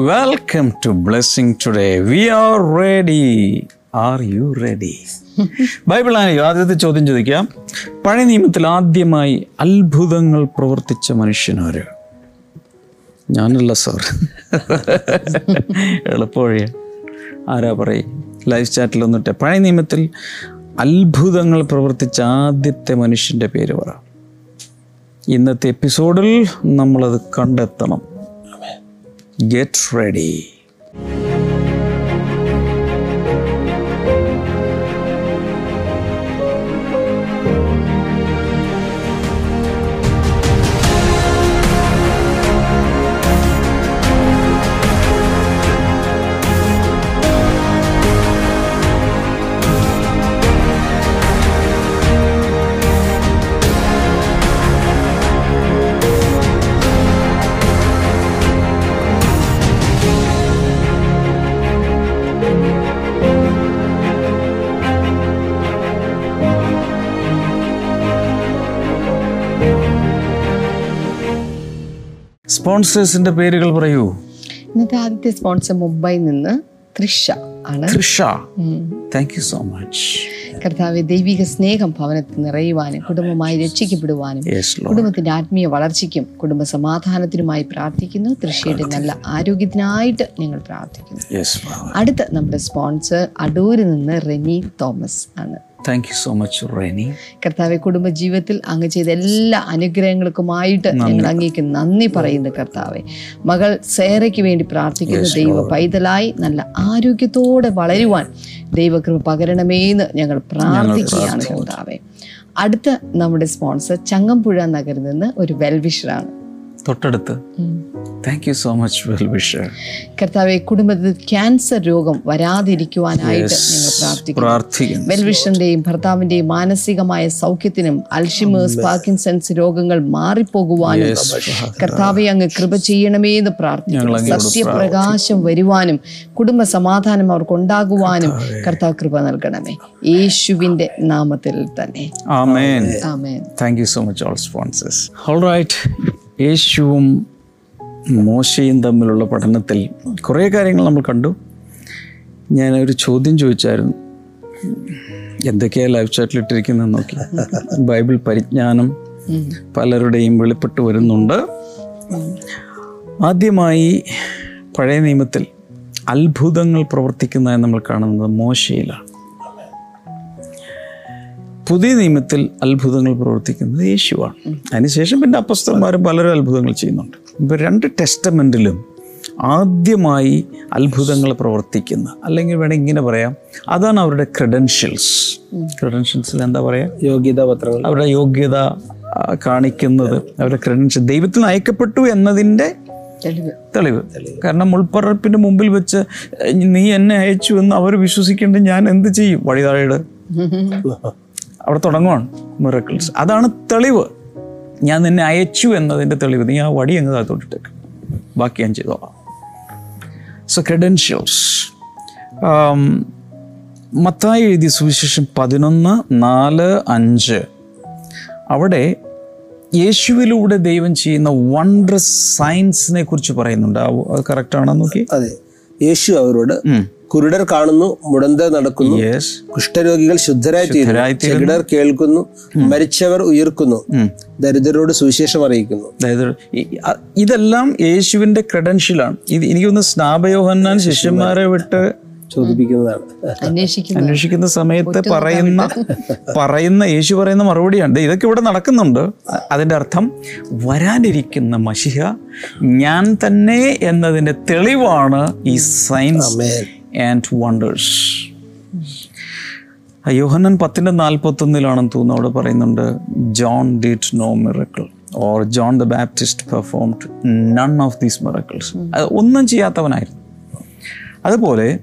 Welcome blessing today we are ready are you ready Bible ആണ് ആദ്യത്തെ ചോദ്യം ചോദിക്കാം. പഴയ നിയമത്തിൽ ആദ്യമായി അത്ഭുതങ്ങൾ പ്രവർത്തിച്ച മനുഷ്യനാര് ഞാനല്ല സാർ. എളുപ്പവഴിയ. ആരാ പറയും? ലൈഫ് ചാറ്റിൽ വന്നിട്ട് പഴയ നിയമത്തിൽ അത്ഭുതങ്ങൾ പ്രവർത്തിച്ച ആദ്യത്തെ മനുഷ്യന്റെ പേര് പറ. ഇന്നത്തെ എപ്പിസോഡിൽ നമ്മളത് കണ്ടെത്തണം. ഗെറ്റ് റെഡി സ്പോൺസേഴ്സിന്റെ പേരുകൾ പറയൂ. ഇന്നത്തെ ആദ്യത്തെ സ്പോൺസർ മുംബൈ നിന്ന് തൃഷ ആണ്. Trisha. Thank you so much കർത്താവ് ദൈവിക സ്നേഹം ഭവനത്തിൽ നിറയുവാനും കുടുംബമായി രക്ഷിക്കപ്പെടുവാനും കുടുംബത്തിന്റെ ആത്മീയ വളർച്ചയ്ക്കും കുടുംബ സമാധാനത്തിനുമായി പ്രാർത്ഥിക്കുന്നു. തൃഷയുടെ നല്ല ആരോഗ്യത്തിനായിട്ട് ഞങ്ങൾ പ്രാർത്ഥിക്കുന്നു. അടുത്ത നമ്മുടെ സ്പോൺസർ അടൂരിൽ നിന്ന് റെനി തോമസ് ആണ്. Thank you so much Reni കർത്താവെ കുടുംബ ജീവിതത്തിൽ അങ്ങ് ചെയ്ത എല്ലാ അനുഗ്രഹങ്ങൾക്കുമായിട്ട് ഞങ്ങൾ അങ്ങേക്ക് നന്ദി പറയുന്നു കർത്താവെ. മകൾ സേറയ്ക്ക് വേണ്ടി പ്രാർത്ഥിക്കുന്നു ദൈവ പൈതലായി നല്ല ആരോഗ്യത്തോടെ വളരുവാൻ ദൈവകൃപ പകരണമേന്ന് ഞങ്ങൾ പ്രാർത്ഥിക്കുകയാണ് കർത്താവെ. അടുത്ത നമ്മുടെ സ്പോൺസർ ചങ്ങമ്പുഴ നഗറിൽ നിന്ന് ഒരു വെൽവിഷറാണ് തൊട്ടടുത്ത്. Thank you so much well wisher കർത്താവെ കുടുംബത്തിൽ ക്യാൻസർ രോഗം വരാതിരിക്കുവാനായിട്ട് ഞങ്ങൾ പ്രാർത്ഥിക്കുന്നു. വെൽവിഷന്റെയും ഭർത്താവിന്റെയും മാനസികമായ സൗഖ്യത്തിനും അൽഷിമേഴ്സ് പാർക്കിൻസൺസ് രോഗങ്ങൾ മാറിപ്പോകുവാനും കർത്താവെ അങ്ങ് കൃപ ചെയ്യണമേ എന്ന് പ്രാർത്ഥിക്കുന്നു. സത്യപ്രകാശം വരുവാനും കുടുംബ സമാധാനം അവർക്ക് ഉണ്ടാകുവാനും കർത്താവ് കൃപ നൽകണമേ. യേശുവിന്റെ നാമത്തിൽ തന്നെ. Amen amen thank you so much all sponsors all right യേശുവും മോശയും തമ്മിലുള്ള പഠനത്തിൽ കുറേ കാര്യങ്ങൾ നമ്മൾ കണ്ടു. ഞാൻ ഒരു ചോദ്യം ചോദിച്ചായിരുന്നു. എന്തൊക്കെയാണ് ലൈവ് ചാറ്റിലിട്ടിരിക്കുന്നത് നോക്കി. ബൈബിൾ പരിജ്ഞാനം പലരുടെയും വെളിപ്പെട്ട് വരുന്നുണ്ട്. ആദ്യമായി പഴയ നിയമത്തിൽ അത്ഭുതങ്ങൾ പ്രവർത്തിക്കുന്നതായി നമ്മൾ കാണുന്നത് മോശയിലാണ്. പുതിയ നിയമത്തിൽ അത്ഭുതങ്ങൾ പ്രവർത്തിക്കുന്നത് യേശുവാണ്. അതിനുശേഷം പിന്നെ അപ്പസ്തന്മാരും പലരും അത്ഭുതങ്ങൾ ചെയ്യുന്നുണ്ട്. ഇപ്പം രണ്ട് ടെസ്റ്റമെന്റിലും ആദ്യമായി അത്ഭുതങ്ങൾ പ്രവർത്തിക്കുന്ന അല്ലെങ്കിൽ വേണമെങ്കിൽ ഇങ്ങനെ പറയാം അതാണ് അവരുടെ ക്രെഡൻഷ്യൽസ്. ക്രെഡൻഷ്യൽസിൽ എന്താ പറയുക യോഗ്യതാ പത്രങ്ങൾ അവരുടെ യോഗ്യത കാണിക്കുന്നത് അവരുടെ ക്രെഡൻഷ്യൽ. ദൈവത്തിൽ അയക്കപ്പെട്ടു എന്നതിന്റെ തെളിവ്. തെളിവ്. കാരണം മുൾപ്പറപ്പിന്റെ മുമ്പിൽ വെച്ച് നീ എന്നെ അയച്ചു എന്ന് അവർ വിശ്വസിക്കേണ്ടത് ഞാൻ എന്ത് ചെയ്യും? വഴി താഴെ അവിടെ തുടങ്ങുവാണ് മിറക്കിൾസ് അതാണ് തെളിവ്. ഞാൻ നിന്നെ അയച്ചു എന്നതിന്റെ തെളിവ്. നീ ആ വടി അങ്ങ് താഴത്തോട്ടിട്ടേക്ക് ബാക്കി ഞാൻ ചെയ്തോളാം. സോ ക്രെഡൻഷ്യൽസ് മത്തായി എഴുതിയ സുവിശേഷം പതിനൊന്ന് നാല് അഞ്ച്. അവിടെ യേശുവിലൂടെ ദൈവം ചെയ്യുന്ന വണ്ടർ സയൻസിനെ കുറിച്ച് പറയുന്നുണ്ട്. അത് കറക്റ്റ് ആണോ നോക്കി അതെ. യേശു അവരോട് കുരുടർ കാണുന്നു മുടന്ത നടക്കുന്നു. യെസ് കുഷ്ഠരോഗികൾ ശുദ്ധരായി തീരുന്നു. കേൾക്കുന്നു മരിച്ചവർ ഉയർക്കുന്നു. ദരിദ്രരോട് സുവിശേഷം അറിയിക്കുന്നു. അതായത് ഇതെല്ലാം യേശുവിന്റെ ക്രെഡൻഷ്യലാണ്. ഇത് എനിക്കൊന്ന് സ്നാപയോഹന്നാൻ ശിഷ്യന്മാരെ വിട്ട് ചോദിപ്പിക്കുന്നതാണ്. അന്വേഷിക്കുന്നു അന്വേഷിക്കുന്ന സമയത്ത് പറയുന്ന പറയുന്ന യേശു പറയുന്ന മറുപടിയാണ്. ദേ, ഇതൊക്കെ ഇവിടെ നടക്കുന്നുണ്ട്. അതിന്റെ അതിന്റെ അർത്ഥം വരാനിരിക്കുന്ന മഷിഹ ഞാൻ തന്നെ എന്നതിന്റെ തെളിവാണ് ഈ സയൻസ്. ആൻഡ് വണ്ടേഴ്സ് യോഹന്നൻ പത്തിന്റെ നാൽപ്പത്തൊന്നിലാണെന്ന് തോന്നുന്നു അവിടെ പറയുന്നുണ്ട് John did no miracle or John the Baptist performed none of these miracles അത് ഒന്നും ചെയ്യാത്തവനായിരുന്നു. അതുപോലെ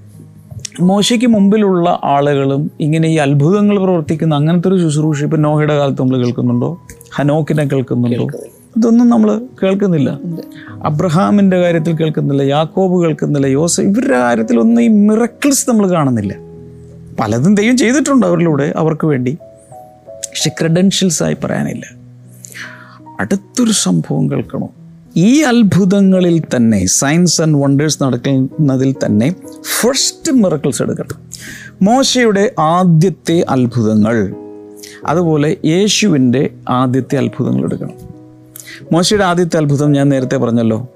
മോശയ്ക്ക് മുമ്പിലുള്ള ആളുകളും ഇങ്ങനെ ഈ അത്ഭുതങ്ങൾ പ്രവർത്തിക്കുന്ന അങ്ങനത്തെ ഒരു ശുശ്രൂഷ ഇപ്പം നോഹയുടെ കാലത്ത് നമ്മൾ കേൾക്കുന്നുണ്ടോ? ഹനോക്കിനെ കേൾക്കുന്നുണ്ടോ? ഇതൊന്നും നമ്മൾ കേൾക്കുന്നില്ല. അബ്രഹാമിന്റെ കാര്യത്തിൽ കേൾക്കുന്നില്ല യാക്കോബ് കേൾക്കുന്നില്ല യോസ ഇവരുടെ കാര്യത്തിലൊന്നും ഈ മിറക്കിൾസ് നമ്മൾ കാണുന്നില്ല. പലതും ദൈവം ചെയ്തിട്ടുണ്ട് അവരിലൂടെ അവർക്ക് വേണ്ടി. പക്ഷെ ക്രെഡൻഷ്യൽസ് ആയി പറയാനില്ല. അടുത്തൊരു സംഭവം കേൾക്കണോ? ഈ അത്ഭുതങ്ങളിൽ തന്നെ സയൻസ് ആൻഡ് വണ്ടേഴ്സ് നടക്കുന്നതിൽ തന്നെ ഫസ്റ്റ് മിറക്കിൾസ് എടുക്കണം. മോശയുടെ ആദ്യത്തെ അത്ഭുതങ്ങൾ അതുപോലെ യേശുവിന്റെ ആദ്യത്തെ അത്ഭുതങ്ങൾ എടുക്കണം. മോശയുടെ ആദ്യത്തെ അത്ഭുതം ഞാൻ നേരത്തെ പറഞ്ഞല്ലോ.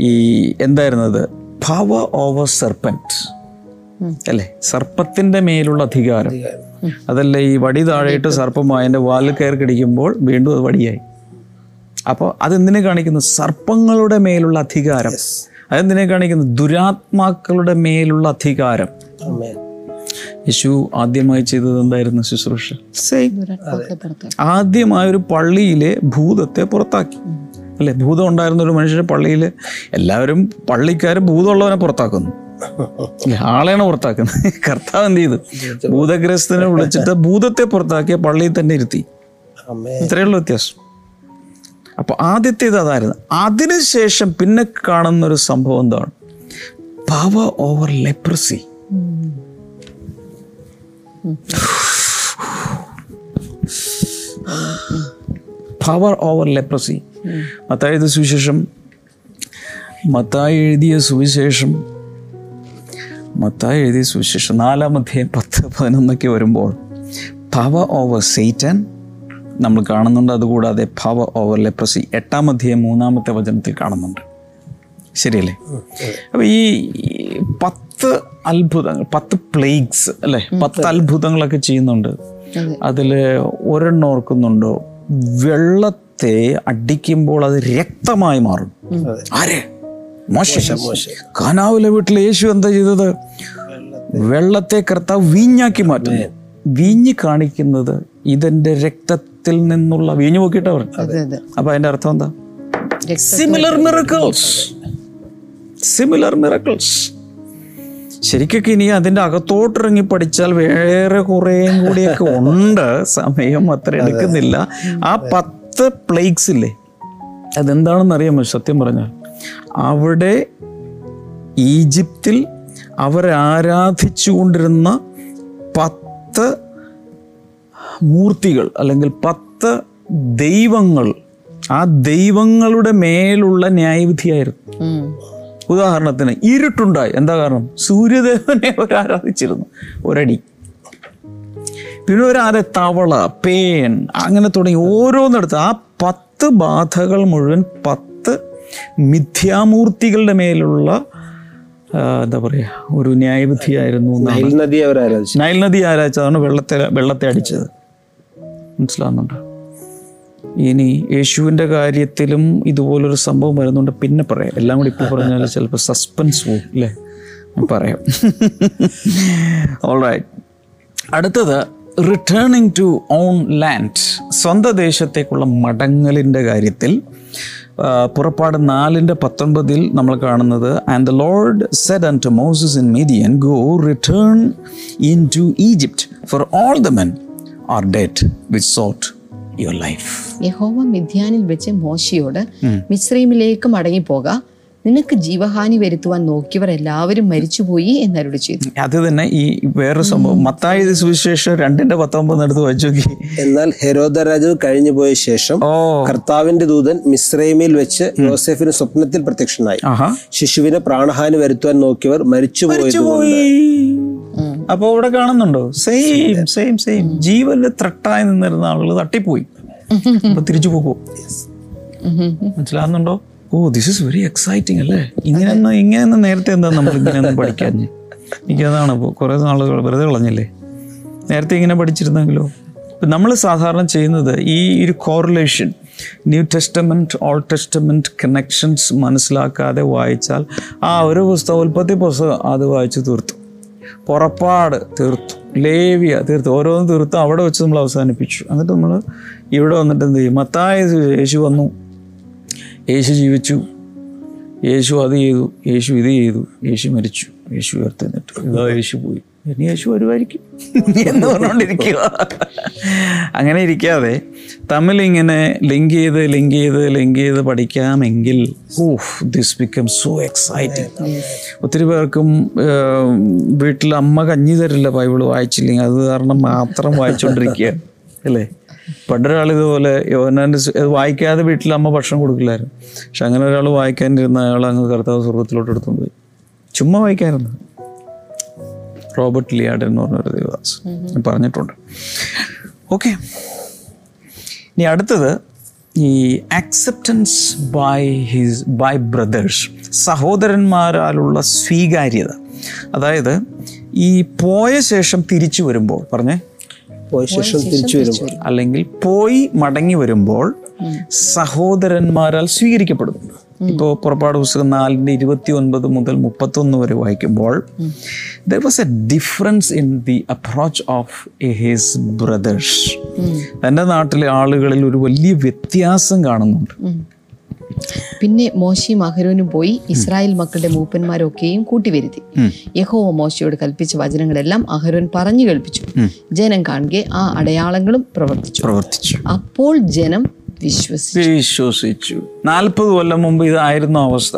ഈ എന്തായിരുന്നത്? പവർ ഓവർ സർപ്പന്റ് അല്ലേ? സർപ്പത്തിന്റെ മേലുള്ള അധികാരം. അതല്ല ഈ വടി താഴെയിട്ട് സർപ്പം എന്റെ വാലിൽ കയറി കടിക്കുമ്പോൾ വീണ്ടും അത് വടിയായി. അപ്പോൾ അതെന്തിനെ കാണിക്കുന്നു? സർപ്പങ്ങളുടെ മേലുള്ള അധികാരം. അതെന്തിനെ കാണിക്കുന്നു? ദുരാത്മാക്കളുടെ മേലുള്ള അധികാരം. യേശു ആദ്യമായി ചെയ്തത് എന്തായിരുന്നു ശുശ്രൂഷ? സെയിം ആദ്യമായ ഒരു പള്ളിയിലെ ഭൂതത്തെ പുറത്താക്കി. അല്ലെ? ഭൂതം ഉണ്ടായിരുന്ന ഒരു മനുഷ്യന്റെ പള്ളിയിൽ എല്ലാവരും പള്ളിക്കാർ ഭൂതമുള്ളവനെ പുറത്താക്കുന്നു. അല്ലേ? ആളെയാണ് പുറത്താക്കുന്നത്. കർത്താവ് എന്ത് ചെയ്തു? ഭൂതഗ്രസ്തനെ വിളിച്ചിട്ട് ഭൂതത്തെ പുറത്താക്കിയ പള്ളിയിൽ തന്നെ ഇരുത്തി. ആമേൻ. ഇത്രയുള്ള വ്യത്യാസം. അപ്പോൾ ആദ്യത്തേത് അതായിരുന്നു. അതിനുശേഷം പിന്നെ കാണുന്ന ഒരു സംഭവം എന്താണ്? Power over leprosy power over leprosy Mathai സുവിശേഷം. മത്തായി എഴുതിയ സുവിശേഷം. മത്തായി എഴുതിയ സുവിശേഷം. നാലാം അധ്യായം പത്ത് പതിനൊന്നൊക്കെ വരുമ്പോൾ പവർ ഓവർ സെയ്റ്റൻ നമ്മൾ കാണുന്നുണ്ട്. അതുകൂടാതെ പവർ ഓവർ ലെപ്രസി എട്ടാം അധ്യായം മൂന്നാമത്തെ വചനത്തിൽ കാണുന്നുണ്ട്. ശരിയല്ലേ? അപ്പോൾ ഈ പത്ത് അത്ഭുതങ്ങൾ പത്ത് പ്ലേഗ്സ് അല്ലേ? പത്ത് അത്ഭുതങ്ങളൊക്കെ ചെയ്യുന്നുണ്ട്. അതെ. അതിൽ ഒരെണ്ണം ഓർക്കുന്നുണ്ടോ? വെള്ളത്തെ അടിക്കുമ്പോൾ അത് രക്തമായി മാറും. ആരെ? മോശ. കാനാവിലെ വീട്ടിൽ യേശു എന്താ ചെയ്തത്? വെള്ളത്തെ. കർത്താവ് വീഞ്ഞാക്കി മാറ്റുന്നു. വീഞ്ഞ് കാണിക്കുന്നത് ഇതിന്റെ രക്തത്തിൽ നിന്നുള്ള വീഞ്ഞ് നോക്കിയിട്ടാ പറഞ്ഞു അതെ അതെ. അപ്പൊ അതിന്റെ അർത്ഥം എന്താ? സിമിലർ മിറക്കിൾസ് സിമിലർ മിറക്കിൾസ് ശരിക്കൊക്കെ ഇനി അതിന്റെ അകത്തോട്ടിറങ്ങി പഠിച്ചാൽ വേറെ കുറേയും കൂടിയൊക്കെ ഉണ്ട്. സമയം അത്ര എടുക്കുന്നില്ല. ആ പത്ത് പ്ലേക്സ് ഇല്ലേ? അതെന്താണെന്ന് അറിയാമോ? സത്യം പറഞ്ഞാൽ അവിടെ ഈജിപ്തിൽ അവരാരാധിച്ചുകൊണ്ടിരുന്ന പത്ത് മൂർത്തികൾ അല്ലെങ്കിൽ പത്ത് ദൈവങ്ങൾ ആ ദൈവങ്ങളുടെ മേലുള്ള ന്യായവിധിയായിരുന്നു. ഉദാഹരണത്തിന് ഇരുട്ടുണ്ടായി. എന്താ കാരണം? സൂര്യദേവനെ ഒരാരാധിച്ചിരുന്നു ഒരടി. പിന്നെ ഒരാരെ തവള പേൻ അങ്ങനെ തുടങ്ങി ഓരോന്നെടുത്ത്. ആ പത്ത് ബാധകൾ മുഴുവൻ പത്ത് മിഥ്യാമൂർത്തികളുടെ മേലുള്ള എന്താ പറയുക ഒരു ന്യായവിധിയായിരുന്നു നൈൽ നദി അവർ ആരാധിച്ചു. നൈൽ നദി ആരാധിച്ചതാണ് വെള്ളത്തെ വെള്ളത്തെ അടിച്ചത്. മനസ്സിലാവുന്നുണ്ടോ? ഇനി യേശുവിന്റെ കാര്യത്തിലും ഇതുപോലൊരു സംഭവം വരുന്നുണ്ട്. പിന്നെ പറയാം. എല്ലാം കൂടി ഇപ്പോൾ പറഞ്ഞാൽ ചിലപ്പോൾ സസ്പെൻസ് പോകും അല്ലേ? പറയാം. ഓൾറൈറ്റ് അടുത്തത് റിട്ടേണിങ് ടു ഓൺ ലാൻഡ് സ്വന്തം ദേശത്തേക്കുള്ള മടങ്ങലിന്റെ കാര്യത്തിൽ പുറപ്പാട് നാലിന്റെ പത്തൊൻപതിൽ നമ്മൾ കാണുന്നത് and the lord said and to Moses in Midian go return into Egypt for all the men are dead which sought your life യഹോവ മിഥ്യാനിൽ വെച്ച് മോശയോട് മിശ്രീമിലേക്ക് മടങ്ങിപ്പോക. നിനക്ക് ജീവഹാനി വരുത്തുവാൻ നോക്കിയവർ എല്ലാവരും മരിച്ചുപോയി എന്നരുളി ചെയ്തു. അത് തന്നെ ഈ വേറൊരു സംഭവം. മത്തായ സുവിശേഷം രണ്ടിന്റെ പത്തൊമ്പത് എടുത്ത് വായിച്ചു നോക്കി എന്നാൽ ഹെരോദ രാജാവ് കഴിഞ്ഞു പോയ ശേഷം കർത്താവിന്റെ ദൂതൻ മിശ്രൈമിൽ വെച്ച് യോസെഫിന് സ്വപ്നത്തിൽ പ്രത്യക്ഷനായി. ശിശുവിന് പ്രാണഹാനി വരുത്തുവാൻ നോക്കിയവർ മരിച്ചുപോയത് പോയി അപ്പൊ ഇവിടെ കാണുന്നുണ്ടോ? സെയിം സെയിം സെയിം ജീവന്റെ ത്രട്ടായി നിന്നിരുന്ന ആളുകൾ തട്ടിപ്പോയി. അപ്പൊ തിരിച്ചു പോകുമോ മനസ്സിലാകുന്നുണ്ടോ? Oh this is very exciting അല്ലേ? ഇങ്ങനെയൊന്നും ഇങ്ങനെയൊന്നും നേരത്തെ എന്താ നമ്മൾ ഇങ്ങനെയൊന്നും പഠിക്കാൻ? എനിക്കതാണ് ഇപ്പോൾ കുറേ നാളുകൾ വെറുതെ കളഞ്ഞില്ലേ? നേരത്തെ ഇങ്ങനെ പഠിച്ചിരുന്നെങ്കിലോ? ഇപ്പം നമ്മൾ സാധാരണ ചെയ്യുന്നത് ഈ ഒരു correlation new testament old testament connections മനസ്സിലാക്കാതെ വായിച്ചാൽ ആ ഒരു പുസ്തകം ഉൽപ്പത്തി പുസ്തകം അത് വായിച്ച് തീർത്തു. പുറപ്പാട് തീർത്തു. ലേവിയ തീർത്തു. ഓരോന്നും തീർത്തു. അവിടെ വെച്ച് നമ്മൾ അവസാനിപ്പിച്ചു. എന്നിട്ട് നമ്മൾ ഇവിടെ വന്നിട്ട് എന്ത് ചെയ്യും? മത്തായ യേശു വന്നു. യേശു ജീവിച്ചു. യേശു അത് ചെയ്തു. യേശു ഇത് ചെയ്തു. യേശു മരിച്ചു. യേശു ഉയർത്തെന്നിട്ടു ഇതാ യേശു പോയി. ഇനി യേശു വരുമായിരിക്കും. എന്ന് പറഞ്ഞുകൊണ്ടിരിക്കുക. അങ്ങനെ ഇരിക്കാതെ തമ്മിൽ ഇങ്ങനെ ലിങ്ക് ചെയ്ത് ലിങ്ക് ചെയ്ത് ലിങ്ക് ചെയ്ത് പഠിക്കാമെങ്കിൽ ഊഫ് ദിസ് ബിക്കം സോ എക്സൈറ്റിംഗ് ഒത്തിരി പേർക്കും വീട്ടിൽ അമ്മ കഞ്ഞി തരില്ല ബൈബിൾ വായിച്ചില്ലെങ്കിൽ. അത് കാരണം മാത്രം വായിച്ചുകൊണ്ടിരിക്കുക അല്ലേ? പണ്ടൊരാൾ ഇതുപോലെ യോഹന്നാന്റെ സു- വായിക്കാതെ വീട്ടിൽ അമ്മ ഭക്ഷണം കൊടുക്കില്ലായിരുന്നു. പക്ഷെ അങ്ങനെ ഒരാൾ വായിക്കാനിരുന്ന അയാൾ അങ്ങ് കർത്താവ് സ്വർഗത്തിലോട്ട് എടുത്തുകൊണ്ട് പോയി. ചുമ്മാ വായിക്കായിരുന്നു. റോബർട്ട് ലിയാഡ് എന്ന് പറഞ്ഞൊരു ദേവദാസ് ഞാൻ പറഞ്ഞിട്ടുണ്ട്. ഓക്കെ ഇനി അടുത്തത് ഈ acceptance by his by brothers സഹോദരന്മാരാലുള്ള സ്വീകാര്യത. അതായത് ഈ പോയ ശേഷം തിരിച്ചു വരുമ്പോൾ പറഞ്ഞേ? പോയ ശേഷം തിരിച്ചു വരുമ്പോൾ. അല്ലെങ്കിൽ പോയി മടങ്ങി വരുമ്പോൾ സഹോദരന്മാരാൽ സ്വീകരിക്കപ്പെടുന്നു. ഇപ്പോൾ പുറപ്പാട് പുസ്തകം നാലിന്റെ ഇരുപത്തി ഒൻപത് മുതൽ മുപ്പത്തൊന്ന് വരെ വായിക്കുമ്പോൾ there was a difference in the approach of a his brothers തന്റെ നാട്ടിലെ ആളുകളിൽ ഒരു വലിയ വ്യത്യാസം കാണുന്നുണ്ട്. പിന്നെ മോശയും അഹരോനും പോയി ഇസ്രായേൽ മക്കളുടെ മൂപ്പന്മാരൊക്കെയും കൂട്ടിവരുത്തി യഹോവ മോശയോട് കൽപ്പിച്ച വചനങ്ങളെല്ലാം അഹരോൻ പറഞ്ഞു കേൾപ്പിച്ചു. ജനം കാണുകെ ആ അടയാളങ്ങളും പ്രവർത്തിച്ചു. പ്രവർത്തിച്ചു. അപ്പോൾ ജനം വിശ്വസിച്ചു. വിശ്വസിച്ചു. നാൽപ്പത് കൊല്ലം മുമ്പ് ഇതായിരുന്നു അവസ്ഥ.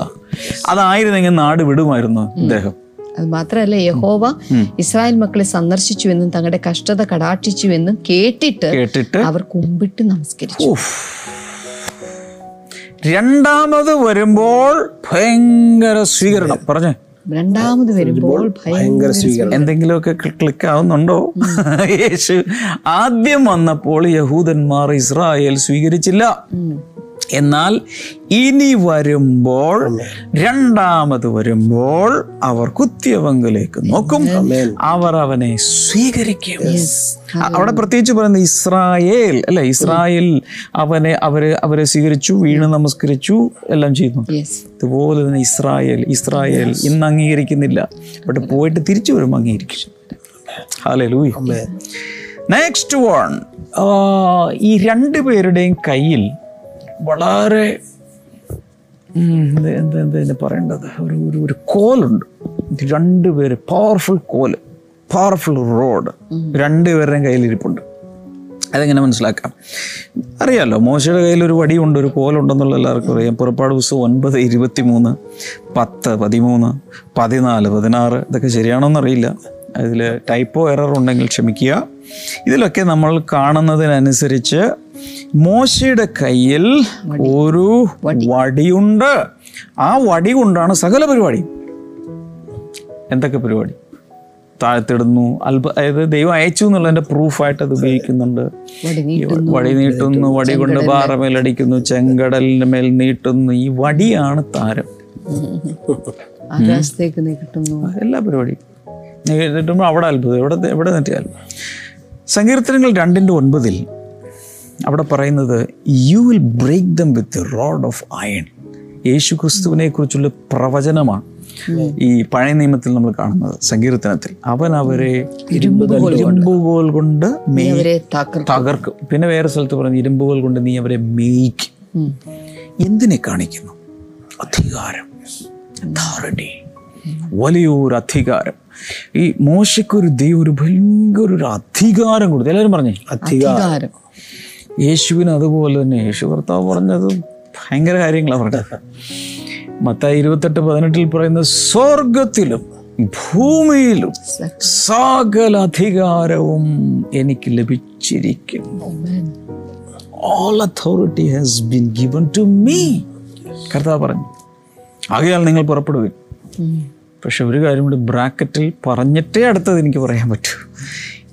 അതായിരുന്നെങ്കിൽ നാട് വിടുമായിരുന്നു അദ്ദേഹം. അത് മാത്രമല്ല യഹോവ ഇസ്രായേൽ മക്കളെ സന്ദർശിച്ചുവെന്നും തങ്ങളുടെ കഷ്ടത കടാക്ഷിച്ചുവെന്നും കേട്ടിട്ട് കേട്ടിട്ട് അവർ കുമ്പിട്ട് നമസ്കരിച്ചു. രണ്ടാമത് വരുമ്പോൾ ഭയങ്കര സ്വീകരണം. പറഞ്ഞേ. രണ്ടാമത് വരുമ്പോൾ ഭയങ്കര സ്വീകരണം. എന്തെങ്കിലുമൊക്കെ ക്ലിക്ക് ആവുന്നുണ്ടോ യേശു ആദ്യം വന്നപ്പോൾ യഹൂദന്മാർ ഇസ്രായേൽ സ്വീകരിച്ചില്ല. എന്നാൽ ഇനി വരുമ്പോൾ രണ്ടാമത് വരുമ്പോൾ അവർ കുത്തിയവങ്കിലേക്ക് നോക്കും. അവർ അവനെ സ്വീകരിക്കും. അവിടെ പ്രത്യേകിച്ച് പറയുന്നത് ഇസ്രായേൽ അല്ലെ? ഇസ്രായേൽ അവനെ അവർ അവരെ സ്വീകരിച്ചു വീണ് നമസ്കരിച്ചു എല്ലാം ചെയ്യുന്നു. അതുപോലെ ഇതുപോലെ തന്നെ ഇസ്രായേൽ ഇസ്രായേൽ ഇന്ന് അംഗീകരിക്കുന്നില്ല. ബട്ട് പോയിട്ട് തിരിച്ചു വരുമ്പോൾ അംഗീകരിക്കും. ഹാലേ ലൂയി നെക്സ്റ്റ് വൺ ഈ രണ്ടു പേരുടെയും കയ്യിൽ വളരെ എന്താ പറയേണ്ടത്? ഒരു ഒരു ഒരു കോലുണ്ട്. രണ്ടുപേര് രണ്ട് പേര് പവർഫുൾ കോൽ പവർഫുൾ റോഡ് രണ്ടുപേരുടെയും കയ്യിലിരിപ്പുണ്ട് അതെങ്ങനെ മനസ്സിലാക്കാം? അറിയാമല്ലോ മോശയുടെ കയ്യിൽ ഒരു വടിയുണ്ട് ഒരു കോലുണ്ടെന്നുള്ള എല്ലാവർക്കും അറിയാം. പുറപ്പാട് പുസ്തകം ഒൻപത് ഇരുപത്തി മൂന്ന് പത്ത് പതിമൂന്ന് പതിനാല് പതിനാറ് ഇതൊക്കെ ശരിയാണോന്നറിയില്ല. അതിൽ ടൈപ്പോ എറർ ഉണ്ടെങ്കിൽ ക്ഷമിക്കുക. ഇതിലൊക്കെ നമ്മൾ കാണുന്നതിനനുസരിച്ച് മോശയുടെ കയ്യിൽ ഒരു വടിയുണ്ട്. ആ വടി കൊണ്ടാണ് സകല പരിപാടിയും എന്തൊക്കെ പരിപാടി? താഴ്ത്തിടുന്നു. അല്പ അതായത് ദൈവം അയച്ചു എന്നുള്ളതിന്റെ പ്രൂഫായിട്ട് അത് ഉപയോഗിക്കുന്നുണ്ട്. വടി നീട്ടുന്നു വടി കൊണ്ട് പാറമേലടിക്കുന്നു ചെങ്കടലിന്റെ മേൽ നീട്ടുന്നു. ഈ വടിയാണ് താരം. ആകാശത്തേക്ക് നീട്ടുന്നു. എല്ലാ പരിപാടിയും. നീട്ടുമ്പോൾ അവിടെ അത്ഭുതം. എവിടെ എവിടെ നീട്ടിയാലും സങ്കീർത്തനങ്ങൾ രണ്ടിന്റെ ഒൻപതിൽ അവിടെ പറയുന്നത് you will break them with rod of iron യേശു ക്രിസ്തുവിനെ കുറിച്ചുള്ള പ്രവചനമാണ് ഈ പഴയ നിയമത്തിൽ നമ്മൾ കാണുന്നത് സങ്കീർത്തനത്തിൽ. അവൻ അവരെ ഇരുമ്പുകോൽ കൊണ്ട് തകർക്കും. പിന്നെ വേറെ സ്ഥലത്ത് പറയുന്നത് ഇരുമ്പുകോൽ കൊണ്ട് നീ അവരെ മേയ്ക്കും. എന്തിനെ കാണിക്കുന്നു? അധികാരം. അതോറിറ്റി വലിയൊരു അധികാരം. ഈ മോശയ്ക്കൊരു ദൈവം ഒരു ഭയങ്കര ഒരു അധികാരം കൊടുത്തു. എല്ലാവരും പറഞ്ഞേ? അധികാരം. യേശുവിന് അതുപോലെ തന്നെ യേശു കർത്താവ് പറഞ്ഞത് ഭയങ്കര കാര്യങ്ങളാണ് പറഞ്ഞത്. മത്തായി ഇരുപത്തെട്ട് പതിനെട്ടിൽ പറയുന്ന സ്വർഗത്തിലും ഭൂമിയിലും സകല അധികാരവും എനിക്ക് ലഭിച്ചിരിക്കുന്നു. All authority has been given to me കർത്താവ് പറഞ്ഞു. ആകയാൽ നിങ്ങൾ പുറപ്പെടുവിൻ. പക്ഷെ ഒരു കാര്യം കൂടി ബ്രാക്കറ്റിൽ പറഞ്ഞിട്ടേ അടുത്തത് എനിക്ക് പറയാൻ പറ്റൂ.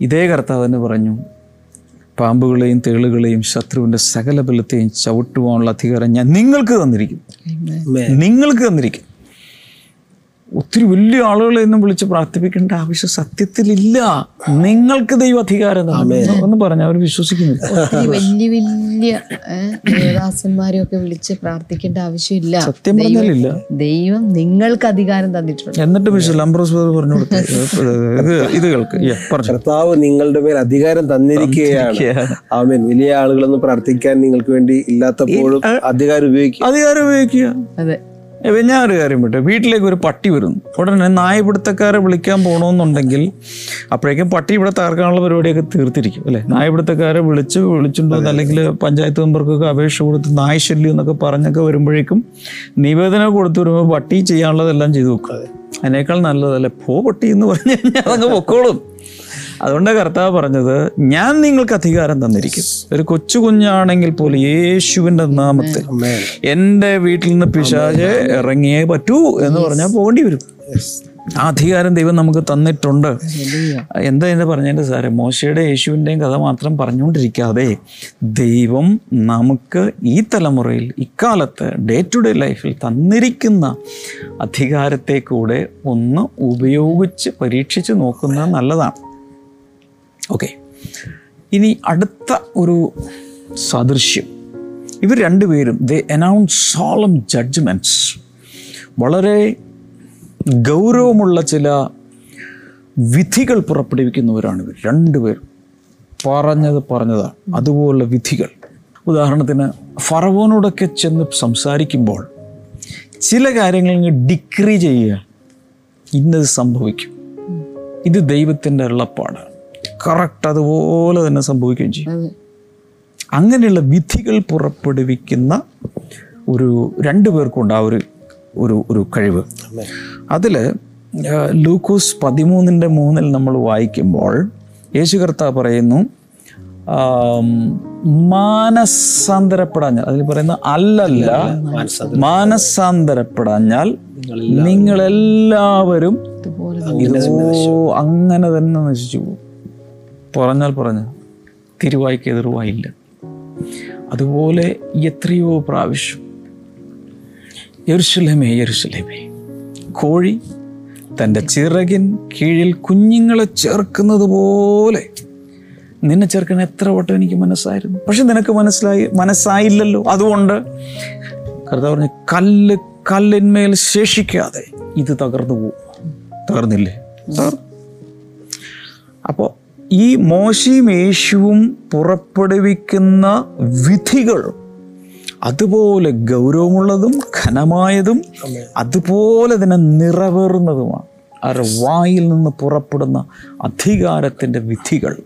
ഇതേ കർത്താവ് തന്നെ പറഞ്ഞു പാമ്പുകളെയും തേളുകളെയും ശത്രുവിന്റെ സകല ബലത്തെയും ചവിട്ടുവാനുള്ള അധികാരം ഞാൻ നിങ്ങൾക്ക് തന്നിരിക്കും നിങ്ങൾക്ക് തന്നിരിക്കും ഒത്തിരി വലിയ ആളുകളെ ഒന്നും വിളിച്ച് പ്രാർത്ഥിപ്പിക്കേണ്ട ആവശ്യം സത്യത്തിലില്ല. നിങ്ങൾക്ക് ദൈവ അധികാരം എന്ന് പറഞ്ഞ അവർ വിശ്വസിക്കുന്നില്ല. വലിയ വലിയ ദേവദാസന്മാരെയൊക്കെ വിളിച്ച് പ്രാർത്ഥിക്കേണ്ട ആവശ്യമില്ല. സത്യം പറഞ്ഞാലില്ല. ദൈവം നിങ്ങൾക്ക് അധികാരം തന്നിട്ടുണ്ട്. എന്നിട്ട് വിശ്വസം ലംബ്രോസ് പറഞ്ഞു കൊടുത്തു. ഇത് കേൾക്ക്. കർത്താവ് നിങ്ങളുടെ മേൽ അധികാരം തന്നിരിക്കുകയാണ്. ആമേൻ. വലിയ ആളുകളൊന്നും പ്രാർത്ഥിക്കാൻ നിങ്ങൾക്ക് വേണ്ടി ഇല്ലാത്തപ്പോഴും അധികാരം ഉപയോഗിക്കുക. അധികാരം ഉപയോഗിക്കുക. അതെ. ഞാൻ ഒരു കാര്യം വിട്ടെ വീട്ടിലേക്ക് ഒരു പട്ടി വരുന്നു. ഉടനെ നായപിടുത്തക്കാരെ വിളിക്കാൻ പോകണമെന്നുണ്ടെങ്കിൽ അപ്പോഴേക്കും പട്ടി ഇവിടെ തകർക്കാനുള്ള പരിപാടിയൊക്കെ തീർത്തിരിക്കും അല്ലേ? നായപിടുത്തക്കാരെ വിളിച്ച് വിളിച്ചിട്ടുണ്ടോ? അല്ലെങ്കിൽ പഞ്ചായത്ത് മെമ്പർക്കൊക്കെ അപേക്ഷ കൊടുത്ത് നായശല്യം എന്നൊക്കെ പറഞ്ഞൊക്കെ വരുമ്പോഴേക്കും നിവേദനം കൊടുത്തു വരുമ്പോൾ പട്ടി ചെയ്യാനുള്ളതെല്ലാം ചെയ്തു വെക്കുക അതിനേക്കാൾ നല്ലതല്ലേ? പോ പട്ടി എന്ന് പറഞ്ഞു കഴിഞ്ഞാൽ അതങ്ങ് പൊക്കോളും. അതുകൊണ്ട് കർത്താവ് പറഞ്ഞത് ഞാൻ നിങ്ങൾക്ക് അധികാരം തന്നിരിക്കും. ഒരു കൊച്ചു കുഞ്ഞാണെങ്കിൽ പോലും യേശുവിന്റെ നാമത്തിൽ എന്റെ വീട്ടിൽ നിന്ന് പിശാച് ഇറങ്ങിയേ പറ്റൂ എന്ന് പറഞ്ഞാൽ പോകേണ്ടി വരും. ആ അധികാരം ദൈവം നമുക്ക് തന്നിട്ടുണ്ട്. എന്താ എന്ന് പറഞ്ഞതിന്റെ സാറേ മോശയുടെ യേശുവിന്റെയും കഥ മാത്രം പറഞ്ഞുകൊണ്ടിരിക്കാതെ ദൈവം നമുക്ക് ഈ തലമുറയിൽ ഇക്കാലത്ത് ഡേ ടു ഡേ ലൈഫിൽ തന്നിരിക്കുന്ന അധികാരത്തെ കൂടെ ഒന്ന് ഉപയോഗിച്ച് പരീക്ഷിച്ച് നോക്കുന്നത് നല്ലതാണ്. ഓക്കെ ഇനി അടുത്ത ഒരു സാദൃശ്യം. ഇവർ രണ്ടുപേരും ദേ അനൗൺസ് സോളം ജഡ്ജ്മെന്റ്സ് വളരെ ഗൗരവമുള്ള ചില വിധികൾ പുറപ്പെടുവിക്കുന്നവരാണ് ഇവർ. രണ്ടുപേർ പറഞ്ഞത് പറഞ്ഞതാണ്. അതുപോലുള്ള വിധികൾ. ഉദാഹരണത്തിന് ഫറവോനോടൊക്കെ ചെന്ന് സംസാരിക്കുമ്പോൾ ചില കാര്യങ്ങൾ ഡിക്രി ചെയ്യുക. ഇന്നത് സംഭവിക്കും. ഇത് ദൈവത്തിന്റെ ഉള്ളപ്പാടാണ് കറക്റ്റ് അതുപോലെ തന്നെ സംഭവിക്കുകയും ചെയ്യും. അങ്ങനെയുള്ള വിധികൾ പുറപ്പെടുവിക്കുന്ന ഒരു രണ്ടു പേർക്കുണ്ട് ആ ഒരു ഒരു ഒരു കഴിവ്. അതിൽ ലൂക്കോസ് പതിമൂന്നിന്റെ മൂന്നിൽ നമ്മൾ വായിക്കുമ്പോൾ യേശു കർത്താവ് പറയുന്നു മാനസാന്തരപ്പെടാഞ്ഞാൽ അതിൽ പറയുന്ന അല്ലല്ല മാനസാന്തരപ്പെടാഞ്ഞാൽ നിങ്ങളെല്ലാവരും അങ്ങനെ തന്നെ നശിച്ചു പോകും. പറഞ്ഞാൽ പറഞ്ഞു. തിരുവായ്ക്ക് എതിർവായില്ല അതുപോലെ എത്രയോ പ്രാവശ്യം യെരുശലേമേ യെരുശലേമേ. കോഴി തന്റെ ചിറകിൻ കീഴിൽ കുഞ്ഞുങ്ങളെ ചേർക്കുന്നത് പോലെ നിന്നെ ചേർക്കാൻ എത്ര വട്ടം എനിക്ക് മനസ്സായിരുന്നു. പക്ഷെ നിനക്ക് മനസ്സിലായി മനസ്സായില്ലല്ലോ. അതുകൊണ്ട് കർത്താവ് പറഞ്ഞു കല്ല് കല്ലിന്മേൽ ശേഷിക്കാതെ ഇത് തകർന്നു പോകും. തകർന്നില്ലേ? തകർന്നു അപ്പോൾ ഈ മോശയും യേശുവും പുറപ്പെടുവിക്കുന്ന വിധികൾ അതുപോലെ ഗൗരവമുള്ളതും ഘനമായതും അതുപോലെ തന്നെ നിറവേറുന്നതുമാണ്. അവരുടെ വായിൽ നിന്ന് പുറപ്പെടുന്ന അധികാരത്തിന്റെ വിധികൾ.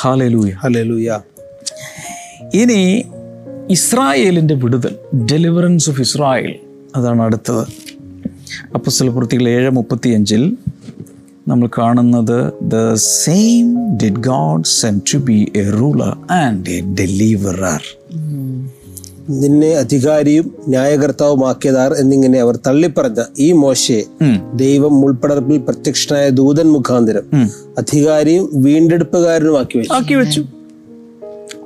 Hallelujah hallelujah. ഇനി ഇസ്രായേലിന്റെ വിടുതൽ ഡെലിവറൻസ് ഓഫ് ഇസ്രായേൽ അതാണ് അടുത്തത്. അപ്പൊ പ്രവൃത്തികൾ ഏഴ് മുപ്പത്തിയഞ്ചിൽ നമ്മൾ കാണുന്നത് the same did God send to be a ruler and a deliverer നിന്നെ അധികാരിയും ന്യായകർത്താവുമാക്കിയതാർ എന്നിങ്ങനെ അവർ തള്ളിപ്പറഞ്ഞ ഈ മോശയെ ദൈവം മുൾപ്പടർപ്പിൽ പ്രത്യക്ഷനായ ദൂതൻ മുഖാന്തരം അധികാരിയും വീണ്ടെടുപ്പുകാരനുമാക്കി വെച്ചു. ആക്കി വെച്ചു.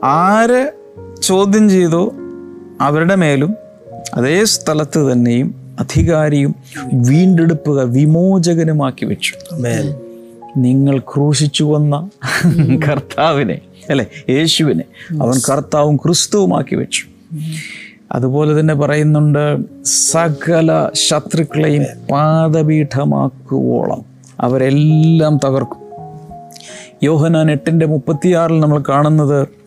ആര് ചോദ്യം ചെയ്തോ? അവരുടെ മേലും അതേ സ്ഥലത്ത് തന്നെയും അധികാരിയും വീണ്ടെടുപ്പുക വിമോചകനുമാക്കി വെച്ചു. നിങ്ങൾ ക്രൂശിച്ചു വന്ന കർത്താവിനെ അല്ലെ? യേശുവിനെ അവൻ കർത്താവും ക്രിസ്തുവുമാക്കി വെച്ചു. അതുപോലെ തന്നെ പറയുന്നുണ്ട് സകല ശത്രുക്കളെയും പാദപീഠമാക്കുവോളം അവരെല്ലാം തകർക്കും. യോഹനാൻ എട്ടിന്റെ മുപ്പത്തിയാറിൽ നമ്മൾ കാണുന്നത്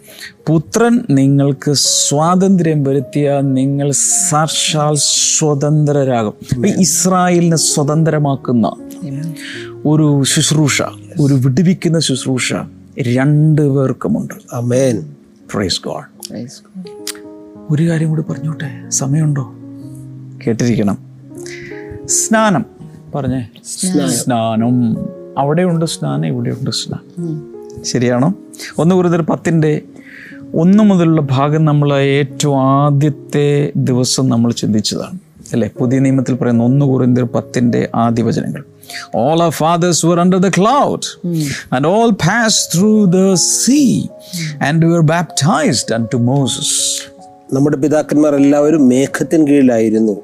പുത്രൻ നിങ്ങൾക്ക് സ്വാതന്ത്ര്യം വരുത്തിയ നിങ്ങൾ സാക്ഷാൽ സ്വതന്ത്രരാകും. ഇസ്രായേലിനെ സ്വതന്ത്രമാക്കുന്ന ഒരു ശുശ്രൂഷ ഒരു വിടുവിക്കുന്ന ശുശ്രൂഷ രണ്ടു പേർക്കുമുണ്ട്. Praise God Praise God. ഒരു കാര്യം കൂടി പറഞ്ഞോട്ടെ? സമയമുണ്ടോ? കേട്ടിരിക്കണം. സ്നാനം. പറഞ്ഞേ. സ്നാനം. അവിടെയുണ്ട് സ്നാനം ഇവിടെയുണ്ട് സ്നാനം. ശരിയാണോ? ഒന്ന് കൂടുതൽ പത്തിന്റെ ഒന്ന് മുതലുള്ള ഭാഗം നമ്മൾ ഏറ്റവും ആദ്യത്തെ ദിവസം നമ്മൾ ചിന്തിച്ചതാണ്. അല്ലേ? പുതിയ നിയമത്തിൽ പറയുന്ന ഒന്ന് കുറിന്തർ പത്തിന്റെ ആദ്യ വചനങ്ങൾ all our fathers were under the cloud and all passed through the sea and were baptized unto Moses. നമ്മുടെ പിതാക്കന്മാർ എല്ലാവരും മേഘത്തിൻ കീഴിലായിരുന്നു.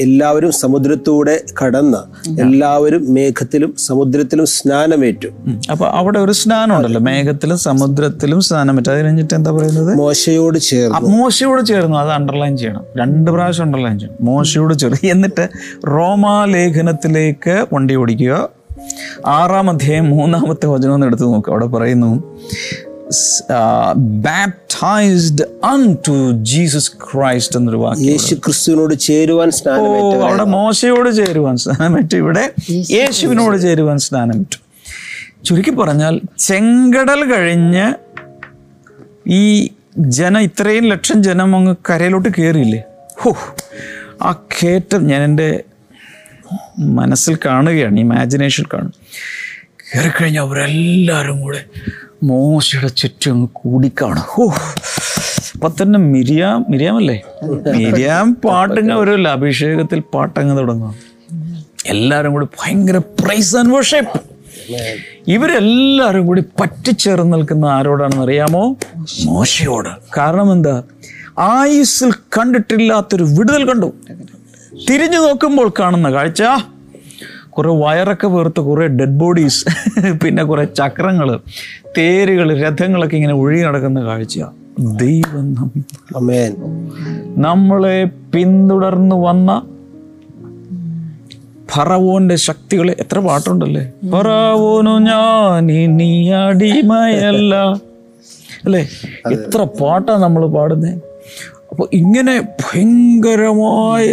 എല്ലാവരും സമുദ്രത്തൂടെ കടന്ന് എല്ലാവരും മേഘത്തിലും സമുദ്രത്തിലും സ്നാനമേറ്റു. അപ്പൊ അവിടെ ഒരു സ്നാനം ഉണ്ടല്ലോ മേഘത്തിലും സമുദ്രത്തിലും സ്നാനമേറ്റു. അത് കഴിഞ്ഞിട്ട് എന്താ പറയുന്നത്? മോശയോട് ചേർന്നു. മോശയോട് ചേർന്നു. അത് അണ്ടർലൈൻ ചെയ്യണം. രണ്ട് പ്രാവശ്യം അണ്ടർലൈൻ ചെയ്യണം. മോശയോട് ചേർന്നു. എന്നിട്ട് റോമാലേഖനത്തിലേക്ക് വണ്ടി ഓടിക്കുക. ആറാം അധ്യായം മൂന്നാമത്തെ വചനം എന്ന് എടുത്ത് നോക്കുക അവിടെ പറയുന്നു baptized unto Jesus Christ എന്നൊരു വാക്യം യേശു ക്രിസ്തുവിനോട് ചേരുവാൻ ഓ സ്നാനമേറ്റു അവിടെ മോശയോട് ചേരുവാൻ സ്നാനമേറ്റു. ഇവിടെ യേശുവിനോട് ചേരുവാൻ സ്നാനമേറ്റു. ചുരുക്കി പറഞ്ഞാൽ ചെങ്കടൽ കഴിഞ്ഞ് ഈ ജനം ഇത്രയും ലക്ഷം ജനം അങ്ങ് കരയിലോട്ട് കയറിയില്ലേ ഹോ ആ കയറ്റം ഞാൻ എന്റെ മനസ്സിൽ കാണുകയാണ് ഇമാജിനേഷൻ കാണും. കയറിക്കഴിഞ്ഞാൽ അവരെല്ലാവരും കൂടെ മോശയുടെ ചുറ്റും കൂടിക്കാണ്. ഓ അപ്പൊ തന്നെ മിരിയാം മിരിയാമല്ലേ? മിരിയാം പാട്ടങ്ങ വരുമല്ല അഭിഷേകത്തിൽ പാട്ടങ്ങ് തുടങ്ങും. എല്ലാവരും കൂടി ഭയങ്കര പ്രൈസ് ആൻഡ് വർഷിപ്പ് ഇവരെല്ലാവരും കൂടി പറ്റിച്ചേർന്ന് നിൽക്കുന്ന ആരോടാണെന്ന് അറിയാമോ? മോശയോട്. കാരണം എന്താ? ആയുസ്സിൽ കണ്ടിട്ടില്ലാത്തൊരു വിടുതൽ കണ്ടു. തിരിഞ്ഞു നോക്കുമ്പോൾ കാണുന്ന കാഴ്ച. കുറെ വയറൊക്കെ വേർത്ത് കുറേ ഡെഡ് ബോഡീസ് പിന്നെ കുറേ ചക്രങ്ങൾ തേരുകൾ രഥങ്ങളൊക്കെ ഇങ്ങനെ ഒഴുകി നടക്കുന്ന കാഴ്ചയാണ് ദൈവം നമ്മളെ പിന്തുടർന്നു വന്ന ഫറവോന്റെ ശക്തികളെ എത്ര പാട്ടുണ്ടല്ലേ? ഫറവോനു ഞാൻ ഇനി അടിമയല്ല. അല്ലേ? എത്ര പാട്ടാണ് നമ്മൾ പാടുന്നത് അപ്പൊ ഇങ്ങനെ ഭയങ്കരമായ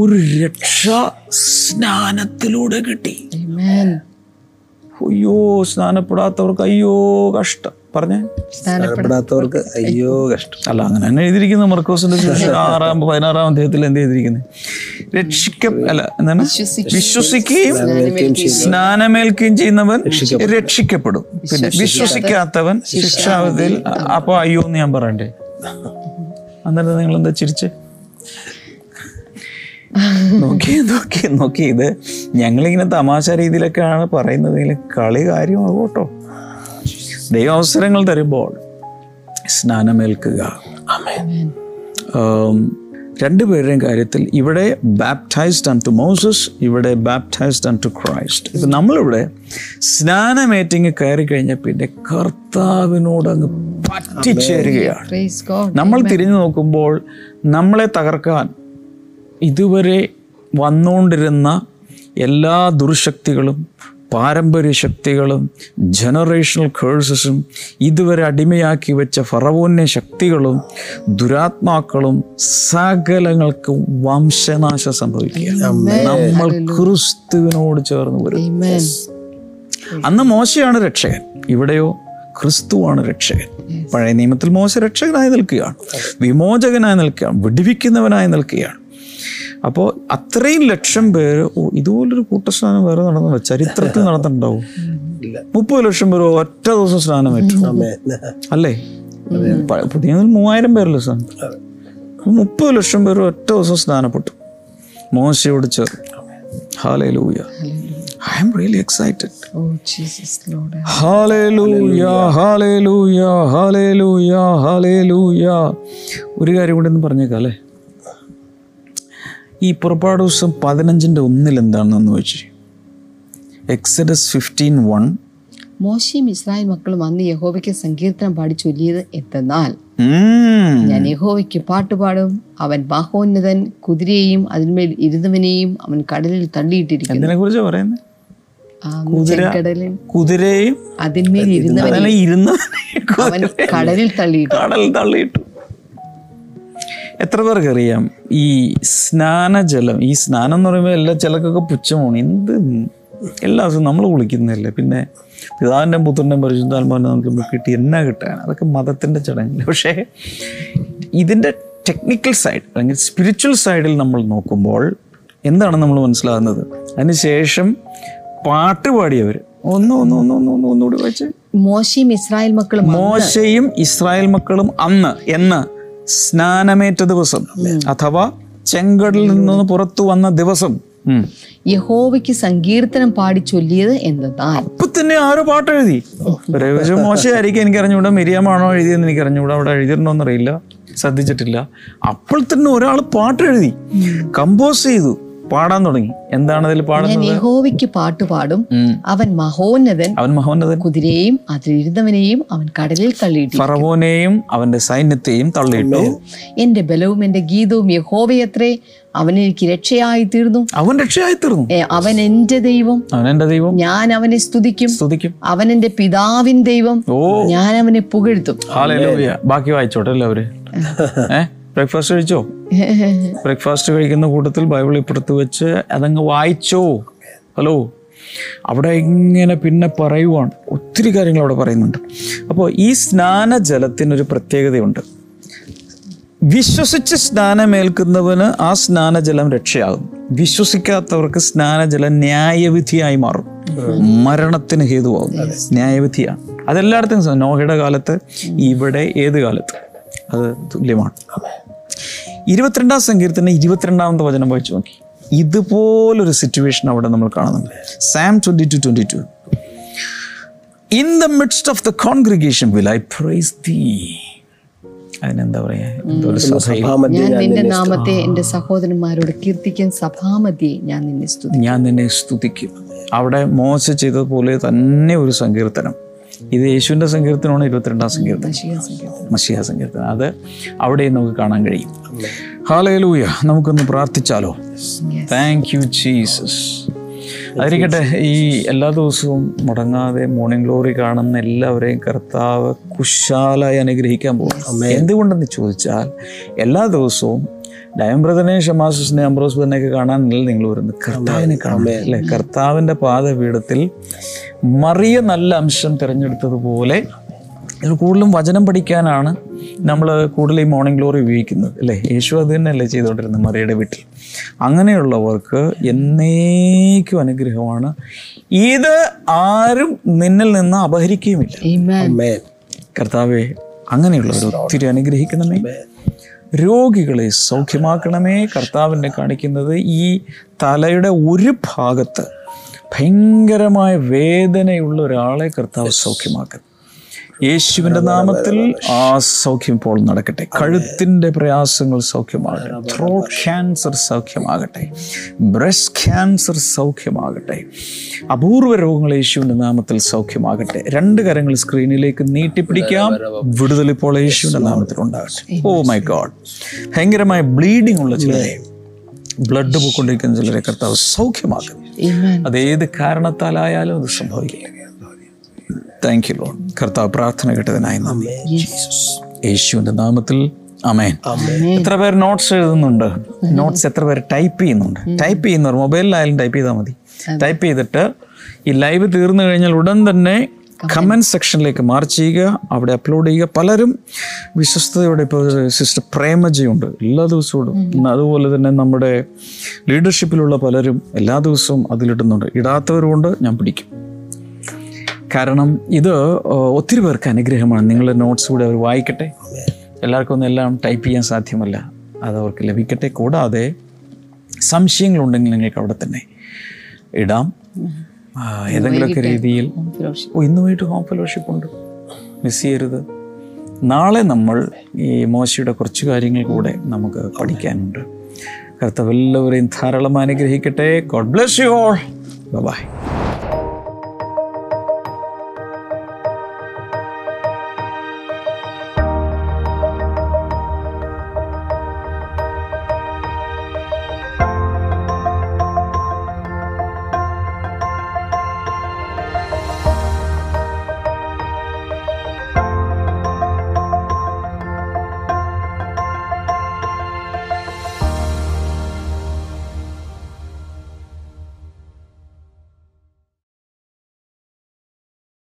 ഒരു രക്ഷ സ്നാനത്തിലൂടെ കിട്ടി. Amen. അയ്യോ സ്നാനപ്പെടാത്തവർക്ക് അയ്യോ കഷ്ടം. പറഞ്ഞേ? സ്നാനപ്പെടാത്തവർക്ക് അയ്യോ കഷ്ടം. അല്ല അങ്ങനെ തന്നെ എഴുതിയിരിക്കുന്നത് മർക്കോസിന്റെ സുവിശേഷം ആറാം പതിനാറാം അധ്യായത്തിൽ എന്ത് ചെയ്തിരിക്കുന്നത് രക്ഷിക്ക അല്ല എന്താണ്? വിശ്വസിക്കുകയും സ്നാനമേൽക്കുകയും ചെയ്യുന്നവൻ രക്ഷിക്കപ്പെടും. പിന്നെ വിശ്വസിക്കാത്തവൻ ശിക്ഷാവധിയിൽ അപ്പൊ അയ്യോ എന്ന് ഞാൻ പറയണ്ടേ? അന്നേരം നിങ്ങൾ എന്താ ചിരിച്ച്? നോക്കി നോക്കി നോക്കി. ഇത് ഞങ്ങളിങ്ങനെ തമാശ രീതിയിലൊക്കെയാണ് പറയുന്നതെങ്കിൽ കളി കാര്യമാകും കേട്ടോ. ദൈവാവസരങ്ങൾ തരുമ്പോൾ സ്നാനമേൽക്കുക. രണ്ടുപേരുടെയും കാര്യത്തിൽ ഇവിടെ ബാപ്റ്റൈസ്ഡ് ആൻഡ് ടു മോസസ് ഇവിടെ ബാപ്റ്റൈസ്ഡ് ആൻഡ് ടു ക്രൈസ്റ്റ് ഇപ്പം നമ്മളിവിടെ സ്നാനമേറ്റിങ് കയറി കഴിഞ്ഞ പിന്നെ കർത്താവിനോട് അങ്ങ് പറ്റിച്ചേരുകയാണ്. Praise God. നമ്മൾ തിരിഞ്ഞു നോക്കുമ്പോൾ നമ്മളെ തകർക്കാൻ ഇതുവരെ വന്നുകൊണ്ടിരുന്ന എല്ലാ ദുർശക്തികളും പാരമ്പര്യ ശക്തികളും ജനറേഷണൽ കേഴ്സസും ഇതുവരെ അടിമയാക്കി വെച്ച ഫറവോന്യ ശക്തികളും ദുരാത്മാക്കളും സകലങ്ങൾക്ക് വംശനാശം സംഭവിക്കുക നമ്മൾ ക്രിസ്തുവിനോട് ചേർന്ന് വരും. അന്ന് മോശയാണ് രക്ഷകൻ. ഇവിടെയോ ക്രിസ്തുവാണ് രക്ഷകൻ. പഴയ നിയമത്തിൽ മോശ രക്ഷകനായി നിൽക്കുകയാണ്. വിമോചകനായി നിൽക്കുകയാണ്. വിടിവിക്കുന്നവനായി നിൽക്കുകയാണ്. അപ്പോൾ അത്രയും ലക്ഷം പേര് ഇതുപോലൊരു കൂട്ടസ്നാനം വേറെ നടന്നില്ല ചരിത്രത്തിൽ നടന്നിട്ടുണ്ടാവും? മുപ്പത് ലക്ഷം പേര് ഒറ്റ ദിവസം സ്നാനം ഏറ്റു അല്ലേ? പുതിയ മൂവായിരം പേരല്ലേ സ്നാനം മുപ്പത് ലക്ഷം പേര് ഒറ്റ ദിവസം സ്നാനപ്പെട്ടു മോശയോട് ചേർന്ന്. Hallelujah I am really excited Oh, ഒരു കാര്യം കൂടെ ഒന്ന് പറഞ്ഞേക്കാം അല്ലേ? ഈ പുറപ്പാട് ദിവസം പതിനഞ്ചിന്റെ ഒന്നിൽ എന്താണെന്ന് വെച്ച്. എക്സഡസ് ഫിഫ്റ്റീൻ വൺ മോശയും ഇസ്രായേൽ മക്കളും അന്ന് യഹോവയ്ക്ക് സങ്കീർത്തനം പാടി ചൊല്ലിയത് എന്തെന്നാൽ ഞാൻ യഹോവയ്ക്ക് പാട്ടുപാടും അവൻ മഹോന്നതൻ കുതിരയെയും അതിന്മേൽ ഇരുന്നവനെയും അവൻ കടലിൽ തള്ളിയിട്ടിരിക്കുന്നു. കുതിരയും അതിന്മേൽ ഇരുന്നവനും അവൻ കടലിൽ തള്ളിയിട്ടു. കടലിൽ തള്ളിയിട്ടു. എത്ര പേർക്ക് അറിയാം ഈ സ്നാനജലം ഈ സ്നാനം എന്ന് പറയുമ്പോൾ എല്ലാ ചിലക്കൊക്കെ പുച്ഛമാണ്. എന്ത് എല്ലാ ദിവസവും നമ്മൾ കുളിക്കുന്നതല്ലേ? പിന്നെ പിതാവിന്റെ പുത്രന്റെ പരിശുദ്ധാത്മാവിനെ നമുക്ക് കിട്ടി എന്നാ കിട്ടാൻ അതൊക്കെ മതത്തിന്റെ ചടങ്ങില്ല പക്ഷേ ഇതിന്റെ ടെക്നിക്കൽ സൈഡ് അല്ലെങ്കിൽ സ്പിരിച്വൽ സൈഡിൽ നമ്മൾ നോക്കുമ്പോൾ എന്താണ് നമ്മൾ മനസ്സിലാകുന്നത്? അതിനുശേഷം പാട്ട് പാടിയവർ ഒന്ന് ഒന്ന് ഒന്ന് ഒന്ന് ഒന്ന് ഒന്നുകൂടി വായിച്ച്. മോശയും ഇസ്രായേൽ മക്കളും മോശയും ഇസ്രായേൽ മക്കളും അന്ന് എന്ന് സ്നാനമേറ്റ ദിവസം അഥവാ ചെങ്കടലിൽ നിന്ന് പുറത്തു വന്ന ദിവസം. യഹോവയ്ക്ക് സങ്കീർത്തനം പാടി ചൊല്ലിയത് എന്തെന്നാൽ അപ്പൊ തന്നെ ആരോ പാട്ട് എഴുതി ഒരു മോശമായിരിക്കും എനിക്ക് അറിഞ്ഞുകൂടാ മിരിയാമാണോ എഴുതിയെന്ന് എനിക്ക് അറിഞ്ഞുകൂടാ അവിടെ എഴുതിയിട്ടുണ്ടോന്നറിയില്ല. ശ്രദ്ധിച്ചിട്ടില്ല. അപ്പോൾ തന്നെ ഒരാൾ പാട്ട് എഴുതി കമ്പോസ് ചെയ്തു. പാടാൻ തുടങ്ങി. എന്താണ് അതിൽ പാടുന്നത്? യഹോവയ്ക്ക് പാട്ട് പാടും. അവൻ മഹോന്നതൻ. അവൻ മഹോന്നതൻ. കുതിരയെയും അതിലിരുന്നവനെയും അവൻ കടലിൽ തള്ളിയിട്ടു. ഫറവോനെയും അവന്റെ സൈന്യത്തെയും തള്ളിയിട്ടു. എന്റെ ബലവും എന്റെ ഗീതവും യഹോവയത്രേ അവൻ എനിക്ക് രക്ഷയായി തീർന്നു. അവൻ രക്ഷയായി തീർന്നു. അവൻ എന്റെ ദൈവം. അവൻ എന്റെ ദൈവം. ഞാൻ അവനെ സ്തുതിക്കും. സ്തുതിക്കും. അവൻ എന്റെ പിതാവിൻ ദൈവം. ഓ. ഞാൻ അവനെ പുകഴ്ത്തും. ബാക്കി വായിച്ചോട്ടെ എല്ലാവര്. ഏ? ബ്രേക്ക്ഫാസ്റ്റ് കഴിച്ചോ? ബ്രേക്ക്ഫാസ്റ്റ് കഴിക്കുന്ന കൂട്ടത്തിൽ ബൈബിൾ ഇപ്പുറത്ത് വെച്ച് അതങ്ങ് വായിച്ചോ? ഹലോ അവിടെ ഇങ്ങനെ പിന്നെ പറയുവാണ്. ഒത്തിരി കാര്യങ്ങൾ അവിടെ പറയുന്നുണ്ട്. അപ്പോൾ ഈ സ്നാനജലത്തിനൊരു പ്രത്യേകതയുണ്ട്. വിശ്വസിച്ച് സ്നാനമേൽക്കുന്നവന് ആ സ്നാനജലം രക്ഷയാകും. വിശ്വസിക്കാത്തവർക്ക് സ്നാനജലം ന്യായവിധിയായി മാറും. മരണത്തിന് ഹേതുവാകും. ന്യായവിധിയാണ്. അതെല്ലായിടത്തും നോഹയുടെ കാലത്ത് ഇവിടെ ഏത് കാലത്ത്. അത് തുല്യമാണ്. ഇരുപത്തിരണ്ടാം സങ്കീർത്തന ഇരുപത്തിരണ്ടാമത്തെ വചനം വായിച്ചു നോക്കി. ഇതുപോലൊരു സിറ്റുവേഷൻ അവിടെ നമ്മൾ കാണുന്നുണ്ട്. Psalm twenty two twenty two in the midst of the congregation will I praise thee അതിനെന്താ പറയാ? എന്തോ ഒരു സഭാമധ്യ ഞാൻ നിന്റെ നാമത്തെ എന്റെ സഹോദരന്മാരോട് കീർത്തിക്കാൻ സഭാമധ്യേ ഞാൻ നിന്നെ സ്തുതി ഞാൻ നിന്നെ സ്തുതിക്കും. അവിടെ മോശ ചെയ്തതുപോലെ തന്നെ ഒരു സങ്കീർത്തനം. ഇത് യേശുവിന്റെ സങ്കീർത്തനമാണ് ഇരുപത്തിരണ്ടാം സങ്കീർത്തനം. മഷിയ സങ്കീർത്തനം. അത് അവിടെയും നമുക്ക് കാണാൻ കഴിയും. ഹാലയിലൂയ നമുക്കൊന്ന് പ്രാർത്ഥിച്ചാലോ? താങ്ക് യു ജീസസ് അതിരിക്കട്ടെ ഈ എല്ലാ ദിവസവും മുടങ്ങാതെ മോർണിംഗ് ഗ്ലോറി കാണുന്ന എല്ലാവരെയും കർത്താവ് കുശാലായി അനുഗ്രഹിക്കാൻ പോകും എന്തുകൊണ്ടെന്ന് ചോദിച്ചാൽ എല്ലാ ദിവസവും ഡയംബ്രതനെ അംബ്രോസ് അംബ്രോസ്ബനെയൊക്കെ കാണാനല്ല. നിങ്ങൾ വരുന്നത് കർത്താവിനെ കാണുമ്പോൾ അല്ലേ? കർത്താവിന്റെ പാദപീഠത്തിൽ മറിയ നല്ല അംശം തിരഞ്ഞെടുത്തതുപോലെ ഇതിൽ കൂടുതലും വചനം പഠിക്കാനാണ് നമ്മൾ കൂടുതൽ ഈ മോർണിംഗ് ഗ്ലോറി ഉപയോഗിക്കുന്നത്. അല്ലേ? യേശു അത് തന്നെയല്ലേ ചെയ്തുകൊണ്ടിരുന്നത് മറിയുടെ വീട്ടിൽ. അങ്ങനെയുള്ളവർക്ക് എന്നേക്കും അനുഗ്രഹമാണ്. ഇത് ആരും നിന്നിൽ നിന്ന് അപഹരിക്കുകയുമില്ല. കർത്താവെ അങ്ങനെയുള്ളവർ ഒത്തിരി അനുഗ്രഹിക്കണമേ രോഗികളെ സൗഖ്യമാക്കണമേ. കർത്താവിനെ കാണിക്കുന്നത് ഈ തലയുടെ ഒരു ഭാഗത്ത് ഭയങ്കരമായ വേദനയുള്ള ഒരാളെ കർത്താവ് സൗഖ്യമാക്കുന്നു. യേശുവിന്റെ നാമത്തിൽ ആ സൗഖ്യം ഇപ്പോൾ നടക്കട്ടെ. കഴുത്തിന്റെ പ്രയാസങ്ങൾ സൗഖ്യമാകട്ടെ. ത്രോട്ട് ക്യാൻസർ സൗഖ്യമാകട്ടെ. ബ്രസ്റ്റ് ക്യാൻസർ സൗഖ്യമാകട്ടെ. അപൂർവ രോഗങ്ങൾ യേശുവിന്റെ നാമത്തിൽ സൗഖ്യമാകട്ടെ. രണ്ട് കരങ്ങൾ സ്ക്രീനിലേക്ക് നീട്ടിപ്പിടിക്കാം. വിടുതൽ ഇപ്പോൾ യേശുവിന്റെ നാമത്തിൽ ഉണ്ടാകട്ടെ. ഓ മൈ ഗോഡ് ഭയങ്കരമായ ബ്ലീഡിംഗ് ഉള്ള ചിലരെ ബ്ലഡ് പോയിക്കൊണ്ടിരിക്കുന്ന ചിലരെ കർത്താവ് സൗഖ്യമാക്കും Amen. അത് ഏത് കാരണത്താലായാലും അത് സംഭവിക്കില്ല. താങ്ക് യു ലോൺ കർത്താവ് പ്രാർത്ഥന കേട്ടതിനായി നന്ദി. യേശുവിന്റെ നാമത്തിൽ അമേൻ എത്ര പേർ നോട്ട്സ് എഴുതുന്നുണ്ട്? നോട്ട്സ് എത്ര പേർ ടൈപ്പ് ചെയ്യുന്നുണ്ട്? ടൈപ്പ് ചെയ്യുന്നവർ മൊബൈലിലായാലും ടൈപ്പ് ചെയ്താൽ മതി. ടൈപ്പ് ചെയ്തിട്ട് ഈ ലൈവ് തീർന്നു കഴിഞ്ഞാൽ ഉടൻ തന്നെ കമന്റ് സെക്ഷനിലേക്ക് മാർച്ച് ചെയ്യുക. അവിടെ അപ്ലോഡ് ചെയ്യുക. പലരും വിശ്വസ്തയോടെ ഇപ്പോൾ സിസ്റ്റർ പ്രേമജയുണ്ട് എല്ലാ ദിവസവും അതുപോലെ തന്നെ നമ്മുടെ ലീഡർഷിപ്പിലുള്ള പലരും എല്ലാ ദിവസവും അതിലിടുന്നുണ്ട്. ഇടാത്തവരുമുണ്ട്. ഞാൻ പിടിക്കും. കാരണം ഇത് ഒത്തിരി പേർക്ക് അനുഗ്രഹമാണ്. നിങ്ങളുടെ നോട്ട്സ് കൂടെ അവർ വായിക്കട്ടെ. എല്ലാവർക്കും ഒന്നും എല്ലാം ടൈപ്പ് ചെയ്യാൻ സാധ്യമല്ല. അത് അവർക്ക് ലഭിക്കട്ടെ. കൂടാതെ സംശയങ്ങളുണ്ടെങ്കിൽ നിങ്ങൾക്ക് അവിടെ തന്നെ ഇടാം. ഏതെങ്കിലുമൊക്കെ രീതിയിൽ. ഓ ഇന്ന് വൈകിട്ട് ഹോം ഫെലോഷിപ്പ് ഉണ്ട്. മിസ് ചെയ്യരുത്. നാളെ നമ്മൾ ഈ മോശയുടെ കുറച്ച് കാര്യങ്ങൾ കൂടെ നമുക്ക് പഠിക്കാനുണ്ട്. കർത്തവെല്ലാവരെയും ധാരാളം അനുഗ്രഹിക്കട്ടെ. God bless you all bye